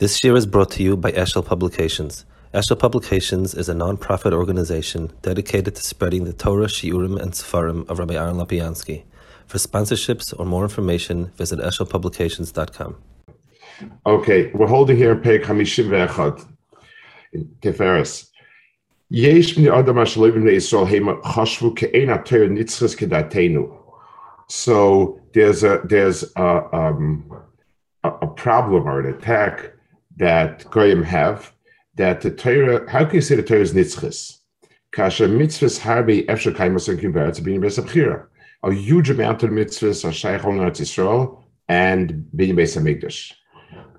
This year is brought to you by Eshel Publications. Eshel Publications is a non-profit organization dedicated to spreading the Torah, Shiurim, and Sefarim of Rabbi Aaron Lopiansky. For sponsorships or more information, visit eshelpublications.com. Okay, we're holding here Peg Hamishim Ve'echad, in Tiferes. Yesh b'nei adam asher lo b'nei Yisrael heim chashvu nitzchas kedatenu. So there's a there's a, um, a, a problem or an attack that Goyim have that the Torah, how can you say the Torah is nitzchis? Kasha mitzvahs harbi efshe kaimas and kibbutz being besabchira. A huge amount of mitzvahs are shaykh on Eretz Yisrael and being beis hamikdash.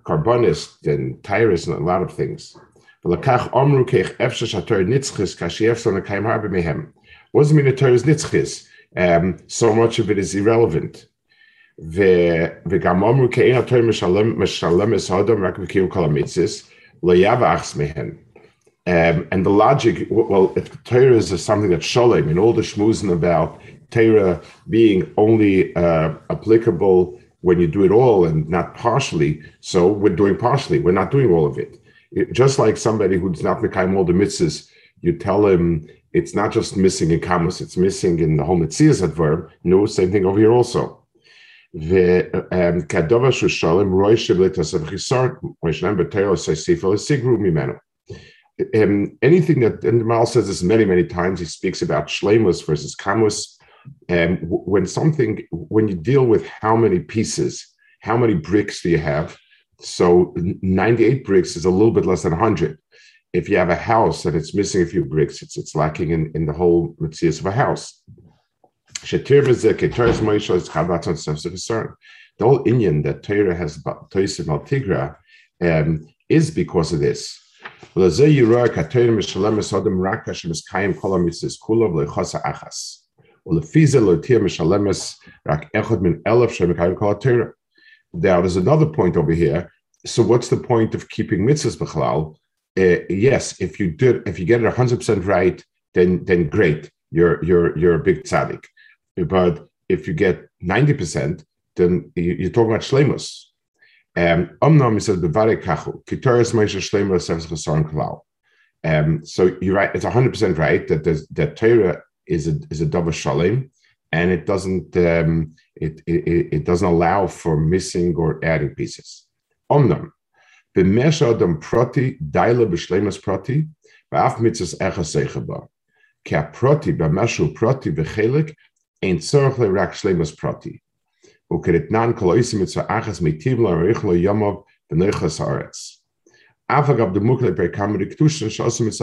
Carbonist and tyrus and a lot of things. What does it mean the Torah is nitzchis? Um, so much of it is irrelevant. וגם אמרו כי אין התורה משלם, משלם את האדם רק בקיום כל המצווס, לא יבחס מהן. Um, and the logic, well, if Torah is something that's sholem, and all the shmoozing about Torah being only uh, applicable when you do it all and not partially, so we're doing partially. We're not doing all of it. it just like somebody who's not Mekayim all the mitzvahs, you tell him it's not just missing in Kamus, it's missing in the whole mitzvahs adverb. No, same thing over here also. וכדובר שהוא שולם, רואי שבלתוסף חיסון, וישנם בתאו סייסיפו לסיגרו ממנו. Um, anything that, and the Mal says this many, many times, he speaks about shlemus versus kamus. And um, when something, when you deal with how many pieces, how many bricks do you have? So 98 bricks is a little bit less than 100. If you have a house and it's missing a few bricks, it's, it's lacking in, in the whole mitzvah of a house. The whole Indian that Torah has Toisim al Tigra um, is because of this. There's another point over here. So, what's the point of keeping mitzvahs b'chalal? Uh, yes, if you did, if you get it 100 percent right, then then great, you're you're you're a big tzaddik. But if you get 90%, then you, are talking about shlemus. Um, um, so you're right, it's 100% right that there's, that Torah is a, is a dava shalem, and it doesn't um, it, it, it doesn't allow for missing or adding pieces. Omnam, b'mesh adam proti, ba'af mitzvahs proti b'chelik ein tzorch le rak shlemus prati. U keret nan kol oisim mit rechlo yomov b'neichas haaretz. Afag ab de mukle per kamer ktushen shosim mit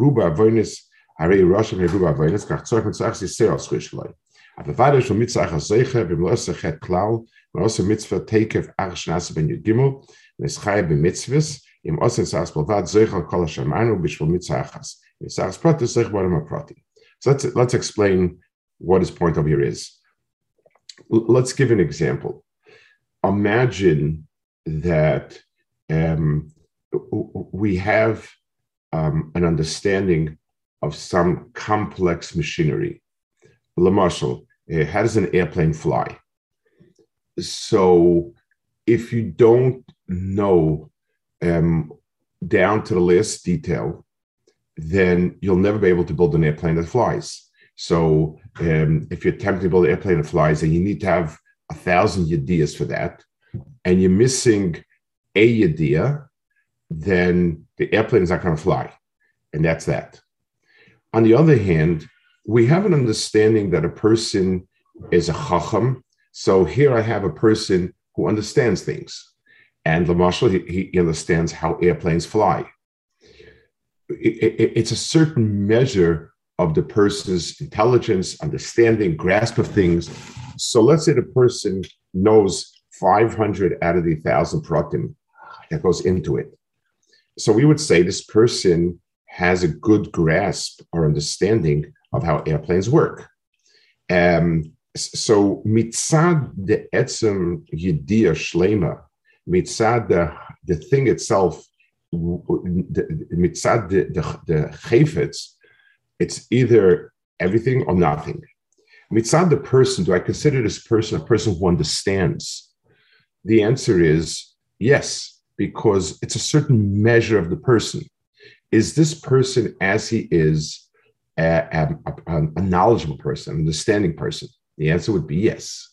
ruba avoynis harei rosh me ruba kach tzorch mit achas yiser as chuyoshloi. Aber weiter schon mit achas zeiche bim losse chet klal losse mitzvah tekev ach shnas ben yudgimel neschai b'mitzvahs im osen sas bolvad zeiche kol hashamanu bishvol mitzvah achas. Mitzvahs prati prati. So let's let's explain what his point of view is. let's give an example. Imagine that um, we have um, an understanding of some complex machinery. Lamarshal, uh, how does an airplane fly? So, if you don't know um, down to the last detail then you'll never be able to build an airplane that flies. So um, if you're attempting to build an airplane that flies, then you need to have a thousand ideas for that, and you're missing a idea, then the airplane is not going to fly, and that's that. On the other hand, we have an understanding that a person is a chacham. So here I have a person who understands things, and Lamashal he, he understands how airplanes fly it, it's a certain measure of the person's intelligence, understanding, grasp of things. So let's say the person knows 500 out of the 1,000 pratim that goes into it. So we would say this person has a good grasp or understanding of how airplanes work. Um, so mitzad the etzem yidia shlema, mitzad the, the thing itself mitzad the, the, the chayfetz, it's either everything or nothing. Mitzad the person, do I consider this person a person who understands? The answer is yes, because it's a certain measure of the person. Is this person as he is a, a, a knowledgeable person, an understanding person? The answer would be yes.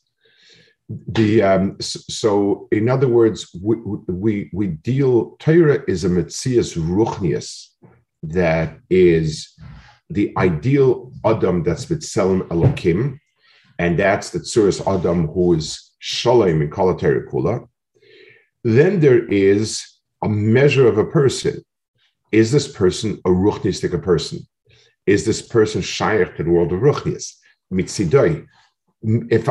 The um, so, in other words, we we, we deal. Torah is a metzias ruchnius that is the ideal Adam that's B'Tselem Elokim, and that's the Tzuras Adam who is Shalom in Kalateri Kula. Then there is a measure of a person. Is this person a Ruchnistic person? Is this person Shaykh to the world of Ruchnis? Mitzidoi. If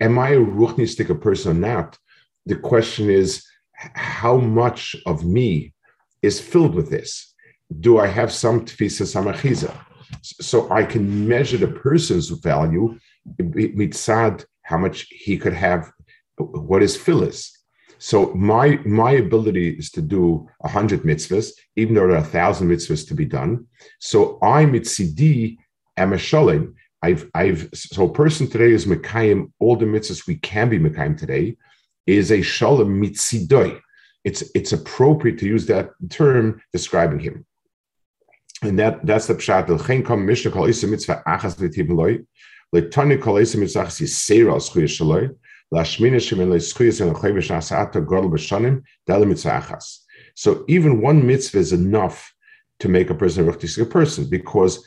am I a Ruchnistic a person or not? The question is, how much of me is filled with this? Do I have some tfisa samachiza? So I can measure the person's value mitzad, how much he could have, what is. So my my ability is to do a hundred mitzvahs, even though there are a thousand mitzvahs to be done. So I mitzidi am a shalim. I've I've so a person today is mekayim. All the mitzvahs we can be mekayim today is a shalom mitzidoi. It's it's appropriate to use that term describing him. And that that's the pshat. L'chein kam mishnah kol isa mitzvah achas mitzvah shaloi. L'ashmina and dala mitzvah achas. So even one mitzvah is enough to make a person a ruchnistic person because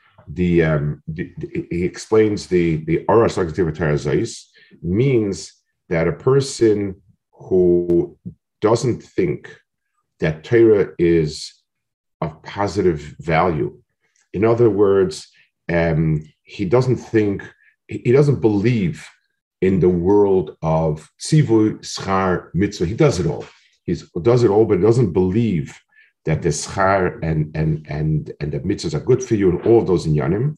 the, um, the, the he explains the the oras zois means that a person who doesn't think that Torah is of positive value. In other words, um, he doesn't think, he doesn't believe in the world of tzivu, schar, mitzvah. He does it all. He does it all, but he doesn't believe that the schar and and and and the mitzvahs are good for you and all those in yanim.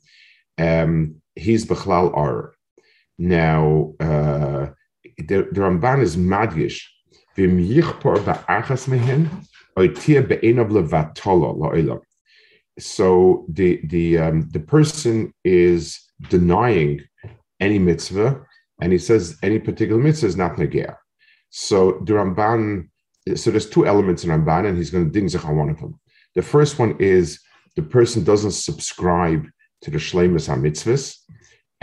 Um, he's bechlal ar. Now uh, the, the Ramban is madgish. Vim yichpor ba'achas mehen so the the um, the person is denying any mitzvah, and he says any particular mitzvah is not negea. So the Ramban, so there's two elements in Ramban, and he's going to ding zich on one of them. The first one is the person doesn't subscribe to the shleimus mitzvahs,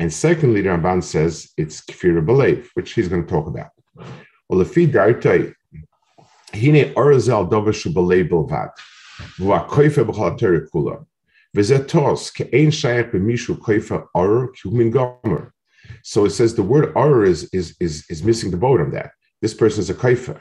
and secondly, the Ramban says it's kfir belev, which he's going to talk about. Well, the he hine orazel dovishu belev belvat v'akoyfe b'chol ateri kula, v'zetos ke'ein shayach b'mishu or kumin gomer. So it says the word or is, is, is, is missing the boat on that. This person is a kaifa.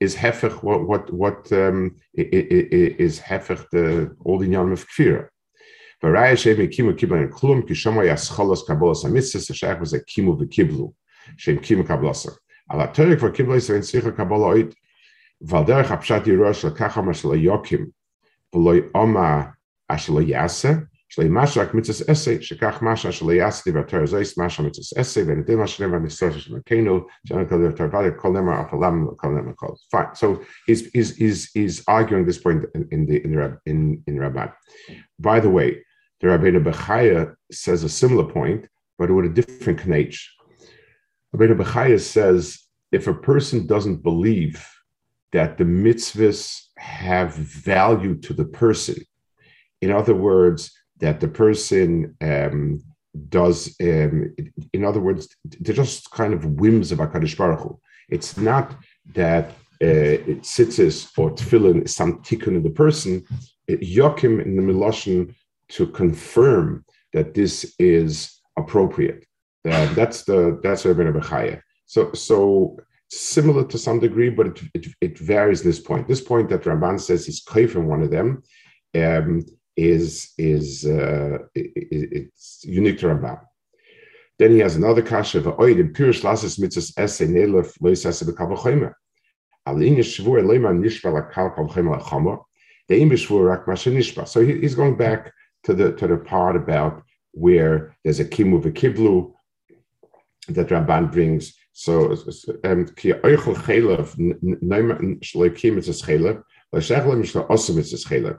is hefech what what what um, is hefech the the yom of kfira. Varaya shem kimu kiblan klum kishama yaschalos kabolas hamitzvahs shach was a kimu v'kiblu shem kimu kablasa. Ala terik for kiblu so in sicha kabola oit valderach apshat yirosh lakacham shel yokim v'loy oma Yasa, So he's, he's, he's, he's arguing this point in, in the in, the, in, in Ramban. By the way, the Rabbeinu Bechaya says a similar point, but with a different knach. Rabbeinu Bechaya says if a person doesn't believe that the mitzvahs have value to the person, in other words, that the person um, does, um, in other words, they're just kind of whims of HaKadosh Baruch Hu. It's not that uh, tzitzis or tefillin is some tikkun in the person. It, yokim in the Miloshin to confirm that this is appropriate. Uh, that's the that's Rabbi Bechaya. So so similar to some degree, but it, it, it varies this point. This point that Ramban says he's from one of them. Um, is is uh, it's unique to Ramban. Then he has another kasha of oid in pirish lasis mitzvahs esse nelef lois esse bekava chomer. Alin yeshvur leima nishba lakal kav chomer lachomer. The im b'shvur rak masha nishba. So he, he's going back to the to the part about where there's a kimu v'kiblu that Ramban brings. So um, ki oichel chelev neima shloikim mitzvahs chelev. L'shechlem shlo osim mitzvahs chelev.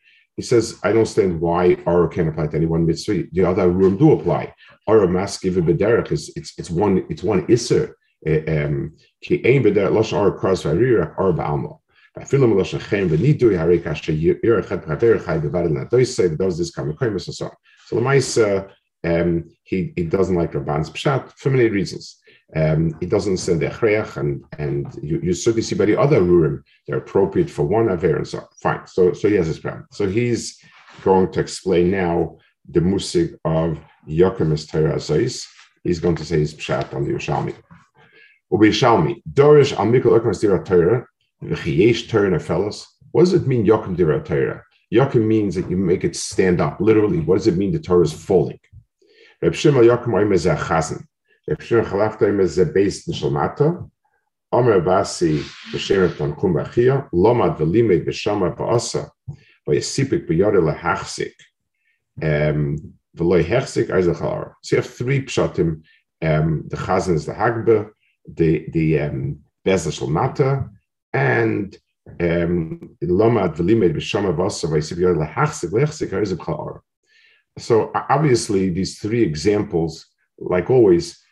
He says, I don't understand why Ara can't apply to anyone mitzvah. The other room do apply. Ara mask even bederach is it's it's one it's one iser. Eh, ki ein bederach losh Ara cross v'arira Ara ba'alma. Afilim losh achem v'nidu harei kasher yirachet b'chader chai b'vaden adoisei does this come and so. So the mice um, he he doesn't like Ramban's pshat for many reasons. Um, it doesn't send echreach, and and you, you certainly see by the other rurim they're appropriate for one aver and so on. Fine. So so he has his plan. So he's going to explain now the musik of Yokemis Terazais. He's going to say his pshat on the Yerushalmi. Ubi Yerushalmi Dorish al Mikol Yokemis Dira Torah v'chiyesh Torah fellows. What does it mean Yokem Dira Torah? Yokem means that you make it stand up. Literally, what does it mean the Torah is falling? Reb Shimon Yokem Oimezeh Chazan. Nishalmata. So you have three pshatim, the Chazan the Hagbe, the, the um, Bez Shalmata, and um. So obviously these three examples, like always,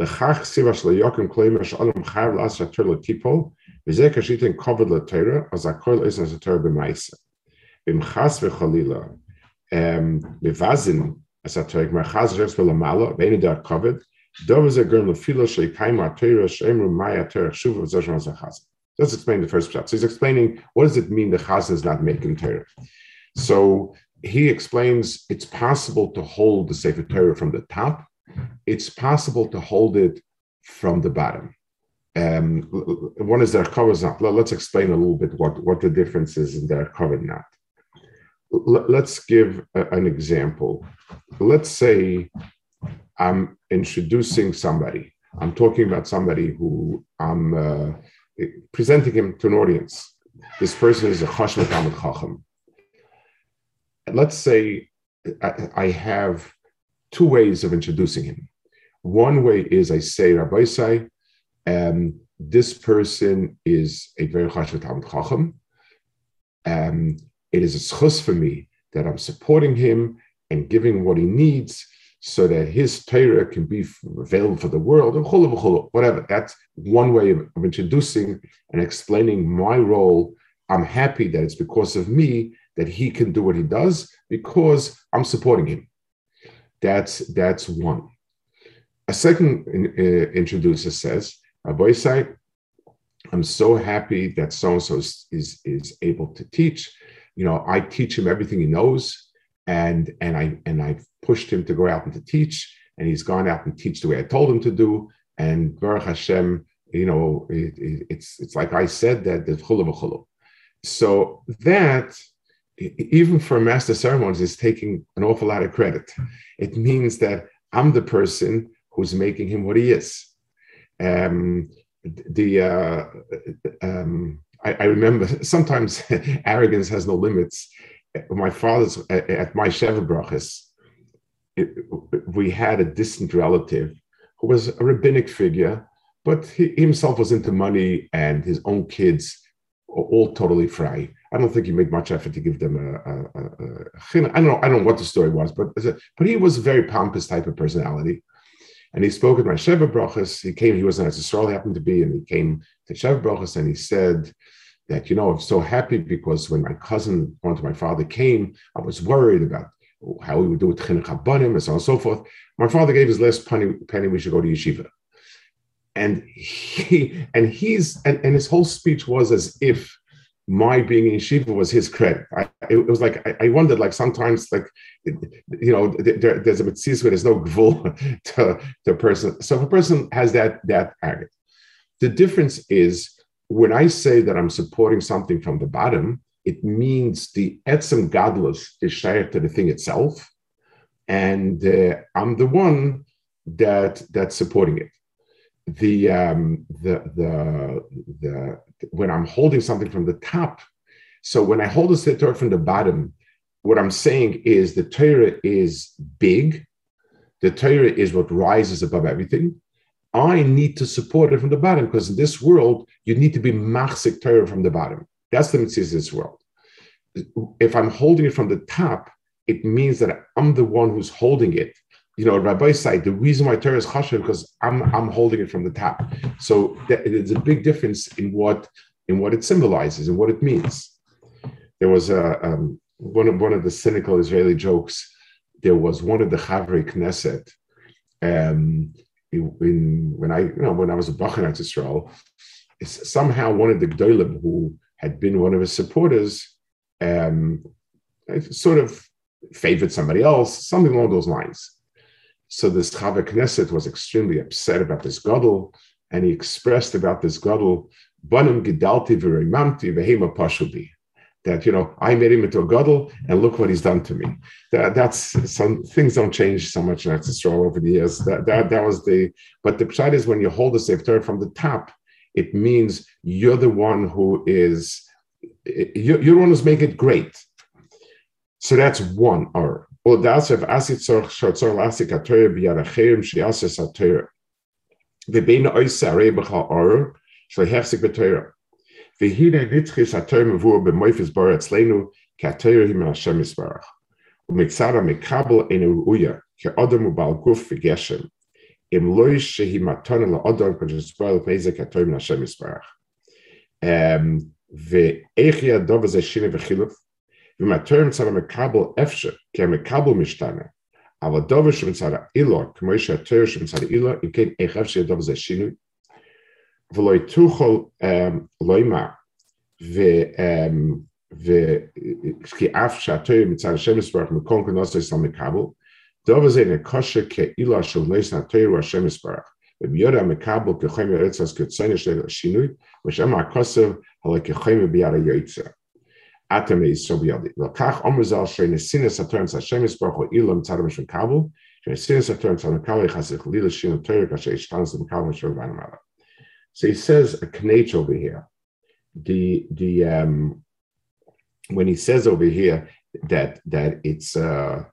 shetipla Torah Lechach sivas leyokim kleimer shalom chayav lasa ter letipol, v'zeh kashitin kovid letera, az akol is as ter b'maisa. Bim chas v'chalila, mivazin as ter gmar chas res v'lamala, v'eni dar kovid, dov is a gern lefilo sheikaim atera shemru maya ter shuv v'zoshon as a chas. Let's explain the first chapter. So he's explaining what does it mean the chazan is not making Torah. So he explains it's possible to hold the Sefer Torah from the top, it's possible to hold it from the bottom. Um, one is their covers not. Let's explain a little bit what, what the difference is in their cover not. Let's give an example. Let's say I'm introducing somebody. I'm talking about somebody who I'm uh, presenting him to an audience. This person is a Chashmat Ahmed Chacham. Let's say I, I have two ways of introducing him. One way is I say, Rabbi Sai, um, this person is a very Chashvat Talmud Chacham. Um, it is a schus for me that I'm supporting him and giving what he needs so that his Torah can be available for the world, whatever. That's one way of, of introducing and explaining my role. I'm happy that it's because of me that he can do what he does because I'm supporting him. That's that's one. A second uh, introducer says, side, I'm so happy that so and so is is able to teach. You know, I teach him everything he knows, and and I and I pushed him to go out and to teach, and he's gone out and teach the way I told him to do. And Baruch Hashem, you know, it, it, it's it's like I said that the chulu So that even for a master ceremonies is taking an awful lot of credit. It means that I'm the person who's making him what he is. Um, the uh, um, I, I, remember sometimes arrogance has no limits. My father's at, at my Sheva brachas, we had a distant relative who was a rabbinic figure, but he himself was into money and his own kids all totally free. I don't think he made much effort to give them a, a, a, a I don't know. I don't know what the story was, but but he was a very pompous type of personality. And he spoke at my Sheva Brachas. He came, he was an Israel, happened to be, and he came to Sheva Brachas and he said that, you know, I'm so happy because when my cousin, one to my father, came, I was worried about how we would do with Chinuch and so on and so forth. My father gave his last penny, penny we should go to yeshiva. And he and he's and, and his whole speech was as if my being in yeshiva was his credit. I, it was like I, I wondered, like sometimes, like you know, there, there's a mitzvah where there's no gvul to, the person. So if a person has that that agate, the difference is when I say that I'm supporting something from the bottom, it means the etzem gadlus is shared to the thing itself, and uh, I'm the one that that's supporting it the um, the the the when I'm holding something from the top. So when I hold a Torah from the bottom, what I'm saying is the Torah is big. The Torah is what rises above everything. I need to support it from the bottom because in this world you need to be machzik Torah from the bottom. That's the mitzvah this world. If I'm holding it from the top, it means that I'm the one who's holding it you know, Rabbi side, the reason why Torah is chashuv because I'm I'm holding it from the top. So there's a big difference in what in what it symbolizes and what it means. There was a um, one of one of the cynical Israeli jokes. There was one of the Chavri Knesset. Um, in, when I you know when I was a Bachanat Israel, somehow one of the Gdolim who had been one of his supporters, um, sort of favored somebody else, something along those lines. So this Chava Knesset was extremely upset about this gadol, and he expressed about this gadol, Banim Gidalti Virimamti Vehema Pashubi. That you know, I made him into a gadol, and look what he's done to me. That, that's some things don't change so much in Eretz over the years. That, that that was the. But the pshat is when you hold the sefer from the top, it means you're the one who is. You're, the one who's making it great. So that's one or or das if asit zorch shotzor lasik a teure bi ara cheim shi ases a teure. Ve beine ois a rebecha or, shlo hefsik be teure. Ve hine nitchis a teure me vur be moifis bar et slenu, ke a teure him a Hashem isbarach. U mitzara me kabel en u uya, ke odom u bal guf ve geshem. Im loish she hi matone la odom kon jes spoil peze ke a teure me Hashem isbarach. Ve echia dove ze shine ve chiluf, ומהטרם צד המקבל אפשר, כי המקבל משתנה. אבל דובר שמצד האילו, כמו שהתואר שמצד האילו, אם כן, איך אפשר דובר זה שינוי. ולא תוכל לא יאמר, וכי אף שהתואר מצד השם יסברך מכל כנוס לישראל מקבל, דובר זה נקושר כאילו של ניסן התואר הוא השם יסברך. וביודע המקבל כחוי מארץ אז כצוין יש לשינוי, ושם הכוסר הלא כחוי מביד Atamei Lakach Omrazal Shrein Sinus Ilam from Kabul, Shrein Sinus Lila Shin Kabul Shrein Vanamala. So he says a knetch over here. The the um, when he says over here that that it's uh,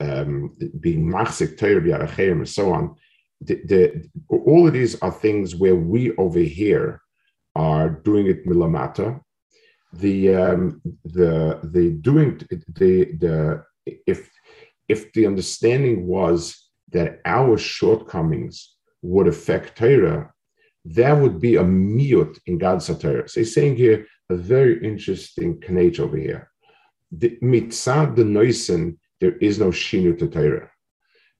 um, being machzik Torah b'yarachayim and so on, the, the, all of these are things where we over here are doing it milamata, the um, the the doing the the if if the understanding was that our shortcomings would affect Torah, that would be a miut in God's Torah. So he's saying here a very interesting knage over here. Mitzad the Noisen, there is no shinu to Torah.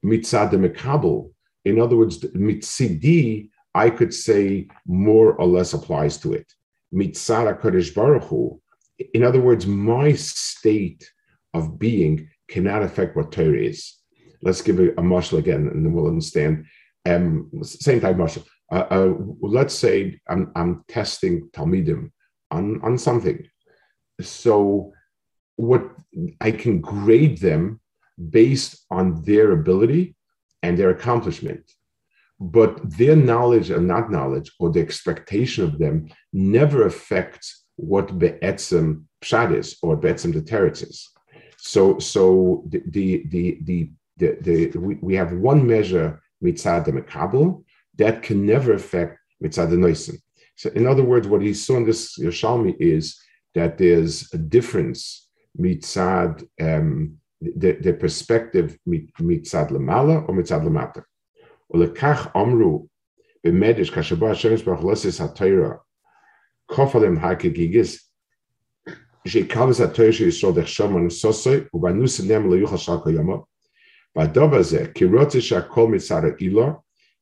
Mitzad the Mekabel, in other words, mitzidi, I could say more or less applies to it. Mitzad HaKadosh Baruch Hu, in other words, my state of being cannot affect what Torah is. Let's give a, a marshal again, and then we'll understand. Um, same type marshal. Uh, uh, let's say I'm, I'm testing Talmidim on, on something. So what I can grade them based on their ability and their accomplishment. But their knowledge or not knowledge or the expectation of them never affects what be'etzem pshat is or be'etzem the teretz is. So, so the, the, the, the, the, the we, we have one measure mitzad the mekabel that can never affect mitzad the noisen. So, in other words, what he saw in this Yerushalmi is that there's a difference mitzad um, the, the perspective mitzad lamala or mitzad lemata. ולכך אמרו במדש כאשר בא השם יסברך לוסס התוירה כוף עליהם הכגיגס שיקלס התוירה שישראל דרך שומן סוסוי ובנו סלם לא יוכל של כיומו והדוב הזה כי רוצה שהכל מצד האילו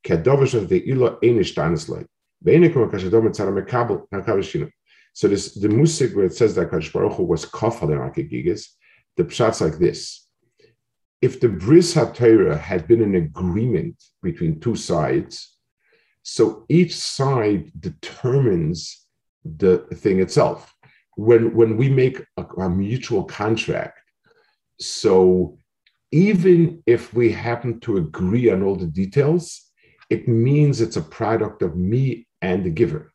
כי הדוב של האילו אין השתנס לו ואין כמו כאשר דוב מצד המקבל מקבל שינו So this, the musik where it says that Kadosh Baruch Hu was kafal in Akigigas, the pshat's like this. If the Bris HaTorah had been an agreement between two sides, so each side determines the thing itself. When, when we make a, a mutual contract, so even if we happen to agree on all the details, it means it's a product of me and the giver.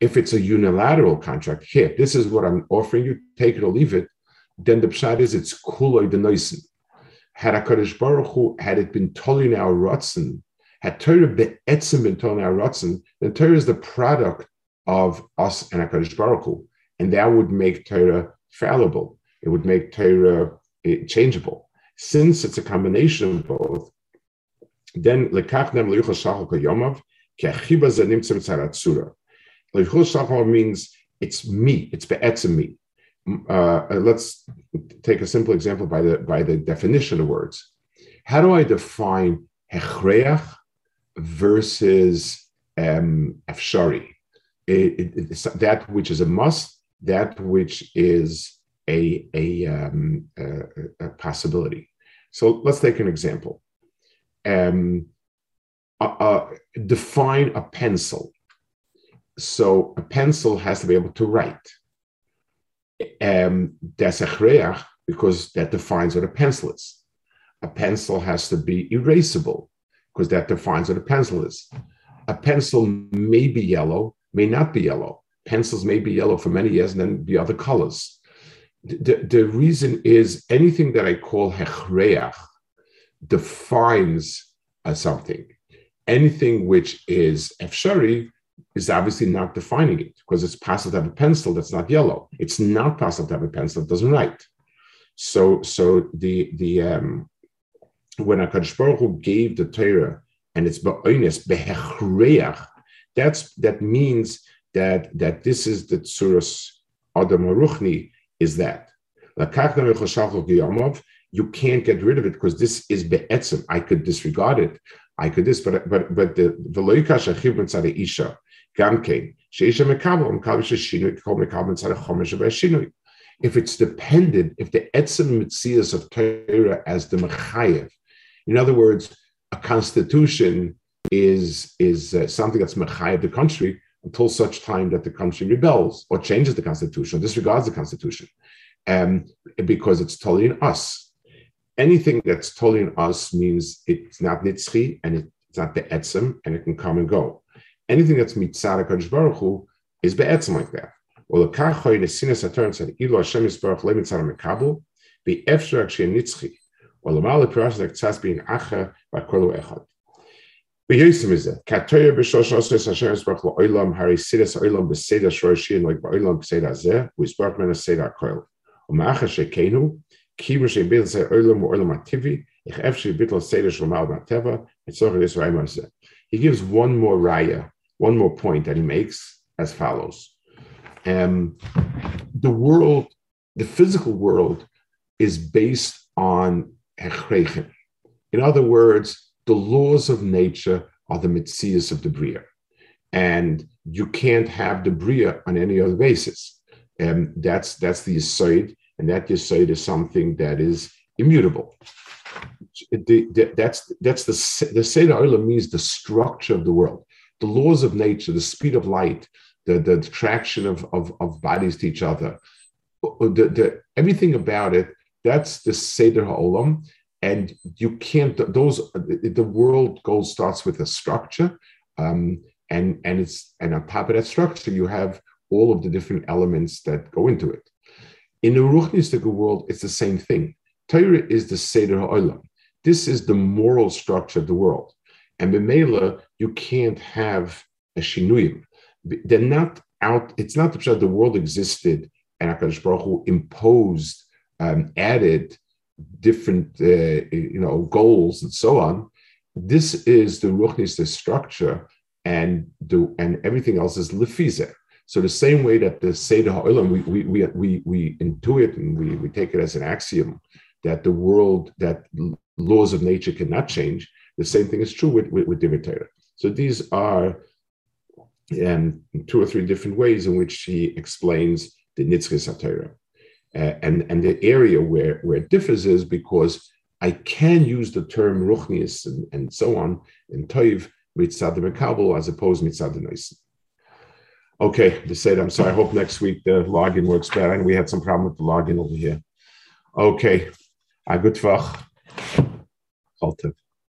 If it's a unilateral contract, here, this is what I'm offering you, take it or leave it, then the pshat is it's kuloi the noisen. Had HaKadosh Baruch Hu, had it been tolin our rotzen, had Torah be'etzim been tolin our rotzen, then Torah is the product of us and HaKadosh Baruch Hu. And that would make Torah fallible. It would make Torah eh, changeable. Since it's a combination of both, then lekach nem leuchel shachol kayomav ki ze nimtzem tzaratzura. Leuchel shachol means it's me, it's be'etzim me uh, let's take a simple example by the by the definition of words. How do I define hechreach versus um, afshari? It, it, that which is a must, that which is a a, um, a, a possibility. So let's take an example. Um, define a pencil. So a pencil has to be able to write um, that's a because that defines what a pencil is. A pencil has to be erasable because that defines what a pencil is. A pencil may be yellow, may not be yellow. Pencils may be yellow for many years and then be other colors. The, the reason is anything that I call hechreach defines uh, something. Anything which is efshari is obviously not defining it because it's possible to have a pencil that's not yellow. It's not possible to have a pencil that doesn't write. So, so the the um, when Hakadosh Baruch Hu gave the Torah and it's ba'onis behechreach, that's that means that that this is the tsuras Adam Aruchni is that. You can't get rid of it because this is be'etzim. I could disregard it. I could this, but but but the the loikash achib isha גם כן, שיש המקבל, המקבל של שינוי, כל מקבל מצד החומש והשינוי. If it's dependent, if the etzem mitzias of Torah as the mechayev, in other words, a constitution is is uh, something that's mechayev the country until such time that the country rebels or changes the constitution or disregards the constitution, um, because it's totally in us. Anything that's totally in us means it's not nitzchi and it's not the etzem and it can come and go anything that's mitzad HaKadosh Baruch Hu is be'etzim like that. Well, the kachoy nesinas haTorah said, "Ilu Hashem Yisbarach le mitzad HaMekabel be'efshar akshay nitzchi." The mal pirash like tzas being acha v'kolu echad. B'yosim is it? Katoya b'shosh osres Hashem Yisbarach la'olam hari sidas olam b'seda shorashin like ba'olam b'seda zeh v'yisbarach men ha'seda ha'koil. U'ma'acha shekenu ki m'shem b'il zeh olam u'olam ativi Ich efshi bitl seder shlomal b'teva, etzorah this raya He gives one more raya, one more point that he makes as follows. Um, the world, the physical world, is based on. In other words, the laws of nature are the mitzias of the bria, and you can't have the bria on any other basis. And um, that's that's the yisoid, and that yisoid is something that is immutable. The, the, that's that's the the Seder Olam means the structure of the world, the laws of nature, the speed of light, the, the attraction of, of, of bodies to each other, the, the, everything about it, that's the Seder HaOlam. And you can't, those, the world goal starts with a structure. Um, and, and it's, and on top of that structure, you have all of the different elements that go into it. In the Ruchnistic world, it's the same thing. Torah is the Seder HaOlam. This is the moral structure of the world. And B'meila, you can't have a shinuyim they're not out. It's not that the world existed and Hakadosh Baruch Hu imposed, um, added different, uh, you know, goals and so on. This is the ruchnis, the structure, and the and everything else is lefize. So the same way that the Seder Ha'olam, we, we, we, we, we intuit and we, we take it as an axiom that the world, that laws of nature cannot change, the same thing is true with, with, with So these are and two or three different ways in which he explains the Nitzchis HaTorah. Uh, and, and the area where, where it differs is because I can use the term Ruchnius and, and so on in Toiv mitzad Mekabel as opposed mitzad Neisen. Okay, to say I'm sorry. I hope next week the login works better. And we had some problem with the login over here. Okay, a good Halt.